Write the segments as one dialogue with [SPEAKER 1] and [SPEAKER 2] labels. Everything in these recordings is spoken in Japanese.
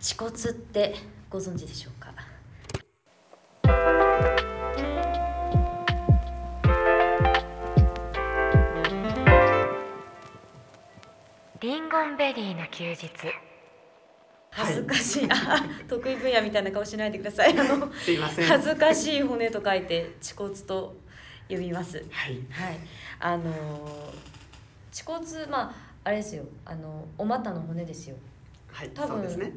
[SPEAKER 1] 恥骨ってご存知でしょうか？
[SPEAKER 2] リンゴンベリーの休日。
[SPEAKER 1] 恥ずかしい、あ得意分野みたいな顔しないでください。あの
[SPEAKER 3] すいません。
[SPEAKER 1] 恥ずかしい骨と書いて恥骨と呼びます。
[SPEAKER 3] はい。
[SPEAKER 1] はい。あのー恥骨まああれですよ。あのお股の骨ですよ。
[SPEAKER 3] はい
[SPEAKER 1] 多分
[SPEAKER 3] そうですね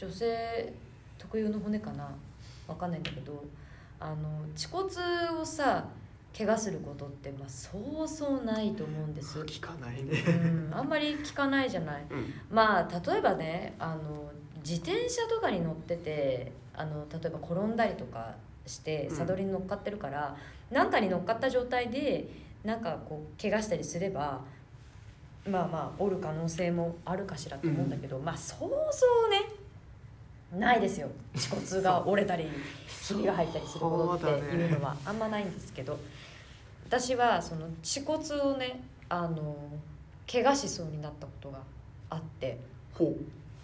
[SPEAKER 1] 女性特有の骨かな？わかんないんだけどあの恥骨をさ怪我することって、まあ、そうそうないと思うんです、
[SPEAKER 3] 聞かないね。
[SPEAKER 1] うん、あんまり聞かないじゃない。
[SPEAKER 3] うん。
[SPEAKER 1] まあ例えばねあの自転車とかに乗っててあの例えば転んだりとかして
[SPEAKER 3] うん。
[SPEAKER 1] サドルに乗っかってるから、なんかに乗っかった状態でなんかこう怪我したりすればまあまあ折る可能性もあるかしらと思うんだけど、まあそうそうねないですよ。恥骨が折れたりひびが入ったりすることっていうのはあんまないんですけど、私はその恥骨をねあの怪我しそうになったことがあって
[SPEAKER 3] ほ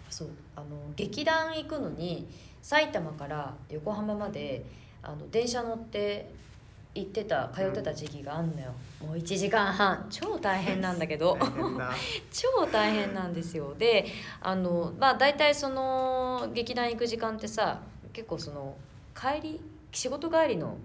[SPEAKER 1] そう。あの劇団行くのに埼玉から横浜まであの電車乗って行ってた通ってた時期があんのよ、もう1時間半。超大変なんだけ
[SPEAKER 3] う
[SPEAKER 1] ど 超大変なんですよ。であのまあ大体その劇団行く時間ってさ結構その帰り仕事帰りの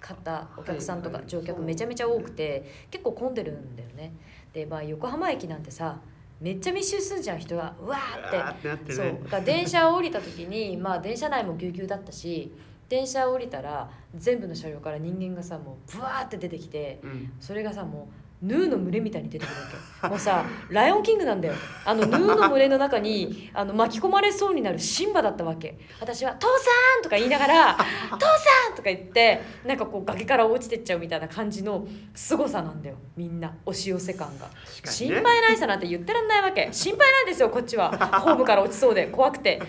[SPEAKER 1] 方お客さんとか乗客めちゃめちゃ多くて結構混んでるんだよね。でまあ横浜駅なんてさめっちゃ密集すんじゃん人が。うわーって。そう。
[SPEAKER 3] ね
[SPEAKER 1] だから電車を降りた時にまあ電車内もぎゅうぎゅうだったし電車を降りたら全部の車両から人間がさもうブワーって出てきて
[SPEAKER 3] うん。
[SPEAKER 1] それがさもうヌーの群れみたいに出てくるわけ。もうさライオンキングなんだよ。あのヌーの群れの中にあの巻き込まれそうになるシンバだったわけ。私は「父さん!」とか言いながら「父さん!」とか言ってなんかこう崖から落ちてっちゃうみたいな感じの凄さなんだよ。みんな押し寄せ感が。
[SPEAKER 3] 確か
[SPEAKER 1] 心配ないさなんて言ってらんないわけ。心配なんですよこっちは。ホームから落ちそうで。怖くて。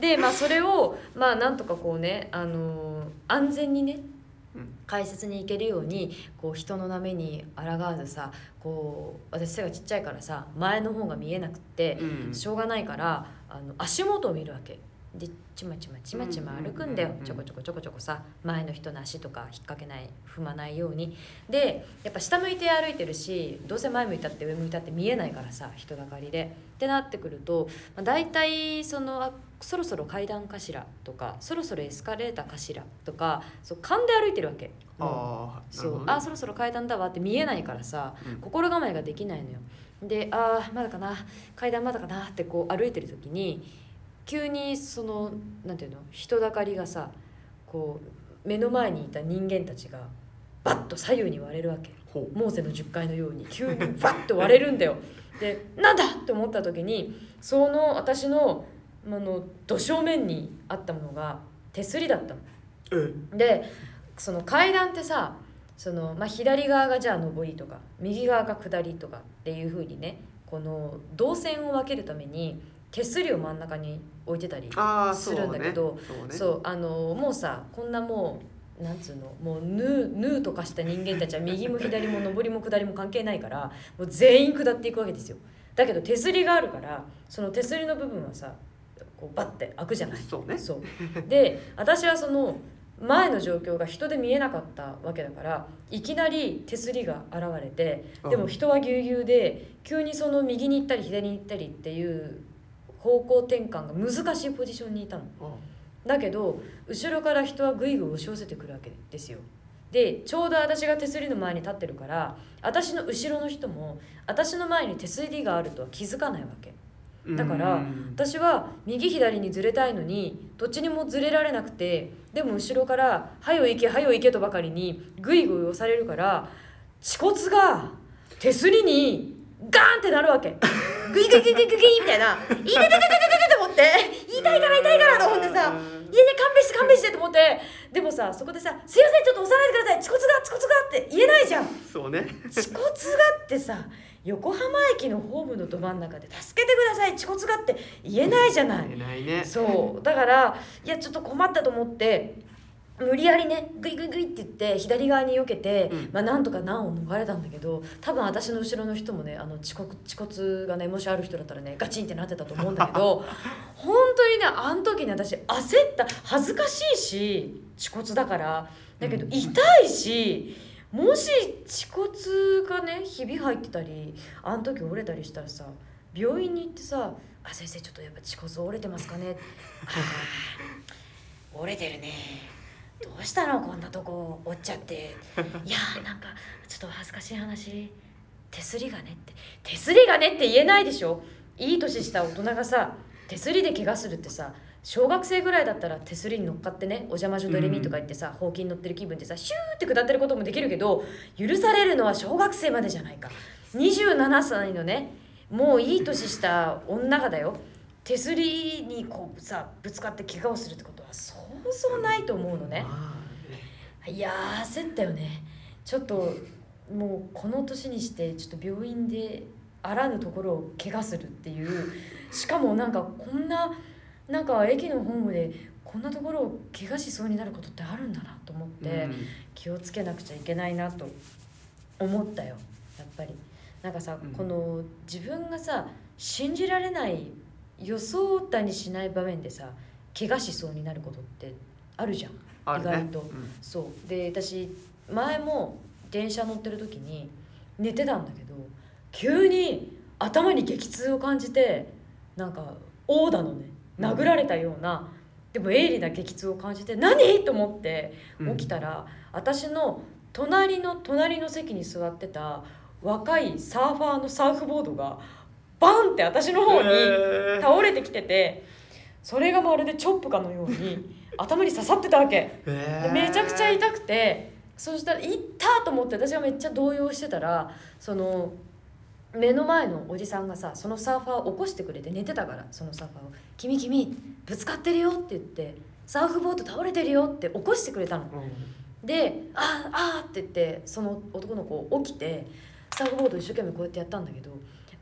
[SPEAKER 1] でまあそれをまあなんとかこうね、あのー安全にね
[SPEAKER 3] うん
[SPEAKER 1] 解説に行けるようにこう人の波に抗わずさこう私背がちっちゃいからさ前の方が見えなくって
[SPEAKER 3] うん。
[SPEAKER 1] しょうがないからあの足元を見るわけ。でちまちまちまちま歩くんだよ。ちょこちょこちょこちょこさ前の人の足とか引っ掛けない踏まないように。でやっぱ下向いて歩いてるしどうせ前向いたって上向いたって見えないからさ人だかりで。ってなってくると、まあ、大体そのあそろそろ階段かしらとかそろそろエスカレーターかしらとかそう勘で歩いてるわけ。
[SPEAKER 3] ああ
[SPEAKER 1] そうあそろそろ階段だわって見えないからさ、
[SPEAKER 3] うん。
[SPEAKER 1] 心構えができないのよ。であーまだかな階段まだかなってこう歩いてる時に急にそのなんていうの人だかりがさこう目の前にいた人間たちがバッと左右に割れるわけ。モーゼの10階のように。急にバッと割れるんだよ。でなんだって思った時にその私のあの土正面にあったものが手すりだったの。
[SPEAKER 3] うん
[SPEAKER 1] でその階段ってさその、まあ、左側がじゃあ上りとか右側が下りとかっていう風にねこの動線を分けるために手すりを真ん中に置いてたりするんだけど
[SPEAKER 3] そうね。
[SPEAKER 1] そうあのもうさこんなもうなんつうのもうヌーヌーとかした人間たちは右も左も上りも下りも関係ないからもう全員下っていくわけですよ。だけど手すりがあるからその手すりの部分はさこうバッて開くじゃない。
[SPEAKER 3] そうね。
[SPEAKER 1] そう。で私はその前の状況が人で見えなかったわけだからいきなり手すりが現れてでも人はぎゅうぎゅうで急にその右に行ったり左に行ったりっていう方向転換が難しいポジションにいたの。
[SPEAKER 3] あ
[SPEAKER 1] だけど後ろから人はぐいぐい押し寄せてくるわけですよ。でちょうど私が手すりの前に立ってるから私の後ろの人も私の前に手すりがあるとは気づかないわけだから
[SPEAKER 3] うん。
[SPEAKER 1] 私は右左にずれたいのにどっちにもずれられなくてでも後ろから「はよ行けはよ行け」とばかりにぐいぐい押されるから恥骨が手すりにガーンってなるわけ。グイグイグイグイグイみたいな「痛い痛い痛い痛い痛い」と思って痛いから痛いからと思ってさ「いやいや勘弁して勘弁して」と思って。でもさそこでさ「すいませんちょっと押さないでください。恥骨が恥骨が」って言えないじゃん。
[SPEAKER 3] そうね。
[SPEAKER 1] 恥骨がってさ横浜駅のホームのど真ん中で「助けてください。恥骨が」って言えないじゃない。
[SPEAKER 3] 言えないね。
[SPEAKER 1] そう。だからいやちょっと困ったと思って無理やりねグイグイグイって言って左側に避けて、
[SPEAKER 3] うん。
[SPEAKER 1] まあなんとか難を逃れたんだけど多分私の後ろの人もねあの遅刻遅骨がねもしある人だったらねガチンってなってたと思うんだけど 本当にねあの時に私焦った。恥ずかしいし遅骨だから。だけど
[SPEAKER 3] うん。
[SPEAKER 1] 痛いし、もし遅骨がねひび入ってたりあの時折れたりしたらさ病院に行ってさ「あ先生ちょっとやっぱ遅骨折れてますかね?」あ折れてるね。どうしたの？こんなとこ折っちゃっていやーなんかちょっと恥ずかしい話。手すりがねって手すりがねって言えないでしょいい年した大人がさ手すりで怪我するってさ小学生ぐらいだったら手すりに乗っかってね「お邪魔女ドレミ」とか言ってさ、ほうきに乗ってる気分でさシューって下ってることもできるけど許されるのは小学生までじゃないか。27歳のねもういい年した女がだよ。手すりにこうさぶつかって怪我をするってことはそうそうないと思うのね。いやー焦ったよね。ちょっともうこの年にしてちょっと病院であらぬところを怪我するっていう。しかもなんかこんななんか駅のホームでこんなところを怪我しそうになることってあるんだなと思って、
[SPEAKER 3] うん。
[SPEAKER 1] 気をつけなくちゃいけないなと思ったよやっぱり。なんかさ、
[SPEAKER 3] うん。
[SPEAKER 1] この自分がさ信じられない予想だにしない場面でさ怪我しそうになることってあるじゃん
[SPEAKER 3] ね。
[SPEAKER 1] 意外と。
[SPEAKER 3] うん。
[SPEAKER 1] そう。で私前も電車乗ってる時に寝てたんだけど急に頭に激痛を感じてなんか殴打のね殴られたような、でも鋭利な激痛を感じて何？と思って
[SPEAKER 3] うん
[SPEAKER 1] 起きたら、私の隣の隣の席に座ってた若いサーファーのサーフボードがバンって私の方に倒れてきててそれがまるでチョップかのように 頭に刺さってたわけ。でめちゃくちゃ痛くてそしたら「痛っ!」と思って私がめっちゃ動揺してたらその目の前のおじさんがさそのサーファーを起こしてくれて寝てたからそのサーファーを「君君ぶつかってるよ」って言って「サーフボード倒れてるよ」って起こしてくれたの。
[SPEAKER 3] うん
[SPEAKER 1] で「あああ」って言ってその男の子起きてサーフボード一生懸命こうやってやったんだけど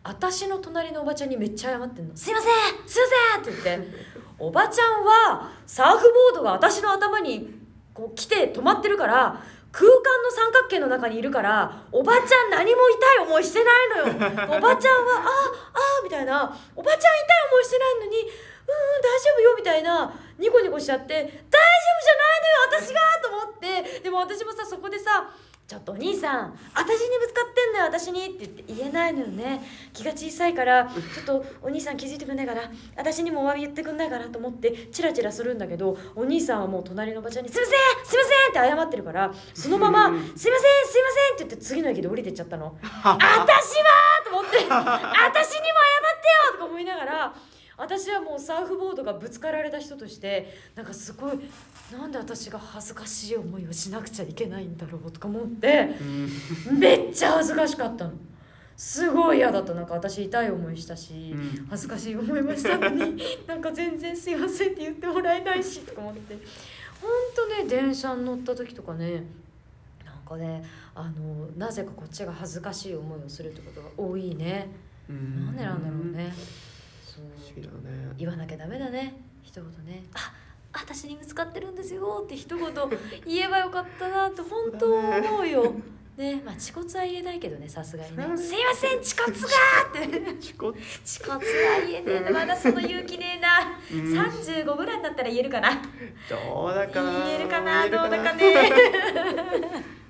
[SPEAKER 1] 私の隣のおばちゃんにめっちゃ謝ってんの「すいませんすいません!」って言って おばちゃんはサーフボードが私の頭にこう来て止まってるから空間の三角形の中にいるからおばちゃん何も痛い思いしてないのよ。おばちゃんは「あああ」みたいな。おばちゃん痛い思いしてないのに「うんうん大丈夫よ」みたいな。ニコニコしちゃって「大丈夫じゃないのよ私が」と思って。でも私もさそこでさちょっとお兄さん私にぶつかってんのよ私にって言って言えないのよね気が小さいからちょっとお兄さん気づいてくんないから私にもお詫び言ってくんないからと思ってチラチラするんだけどお兄さんはもう隣のおばちゃんに「すいませんすいません!」って謝ってるからそのまま「すいませんすいません!」って言って次の駅で降りてっちゃったの。私はと思って私にも謝ってよとか思いながら私はもうサーフボードがぶつかられた人としてなんかすごいなんで私が恥ずかしい思いをしなくちゃいけないんだろうとか思って
[SPEAKER 3] うん。
[SPEAKER 1] めっちゃ恥ずかしかったの。すごい嫌だった。なんか私痛い思いしたし、
[SPEAKER 3] うん。
[SPEAKER 1] 恥ずかしい思いもしたのに なんか全然すいませんって言ってもらえないしとか思って。ほんとね電車に乗った時とかねなんかねあのなぜかこっちが恥ずかしい思いをするってことが多いね、
[SPEAKER 3] うん。
[SPEAKER 1] なんでなんだろうね。そう
[SPEAKER 3] 不思議だね。
[SPEAKER 1] 言わなきゃダメだね。一言ね。あ私にぶつかってるんですよ。って一言。言えばよかったなって本当思うよ。ね。まあ恥骨は言えないけどねさすがにね。
[SPEAKER 3] うん
[SPEAKER 1] すいません恥骨が！って
[SPEAKER 3] チコ
[SPEAKER 1] 恥骨は言えねえな。まだその勇気ねえな。
[SPEAKER 3] うん。
[SPEAKER 1] 35ぐらいになったら言えるかな。
[SPEAKER 3] どうだかな
[SPEAKER 1] 言えるかな。どうだかね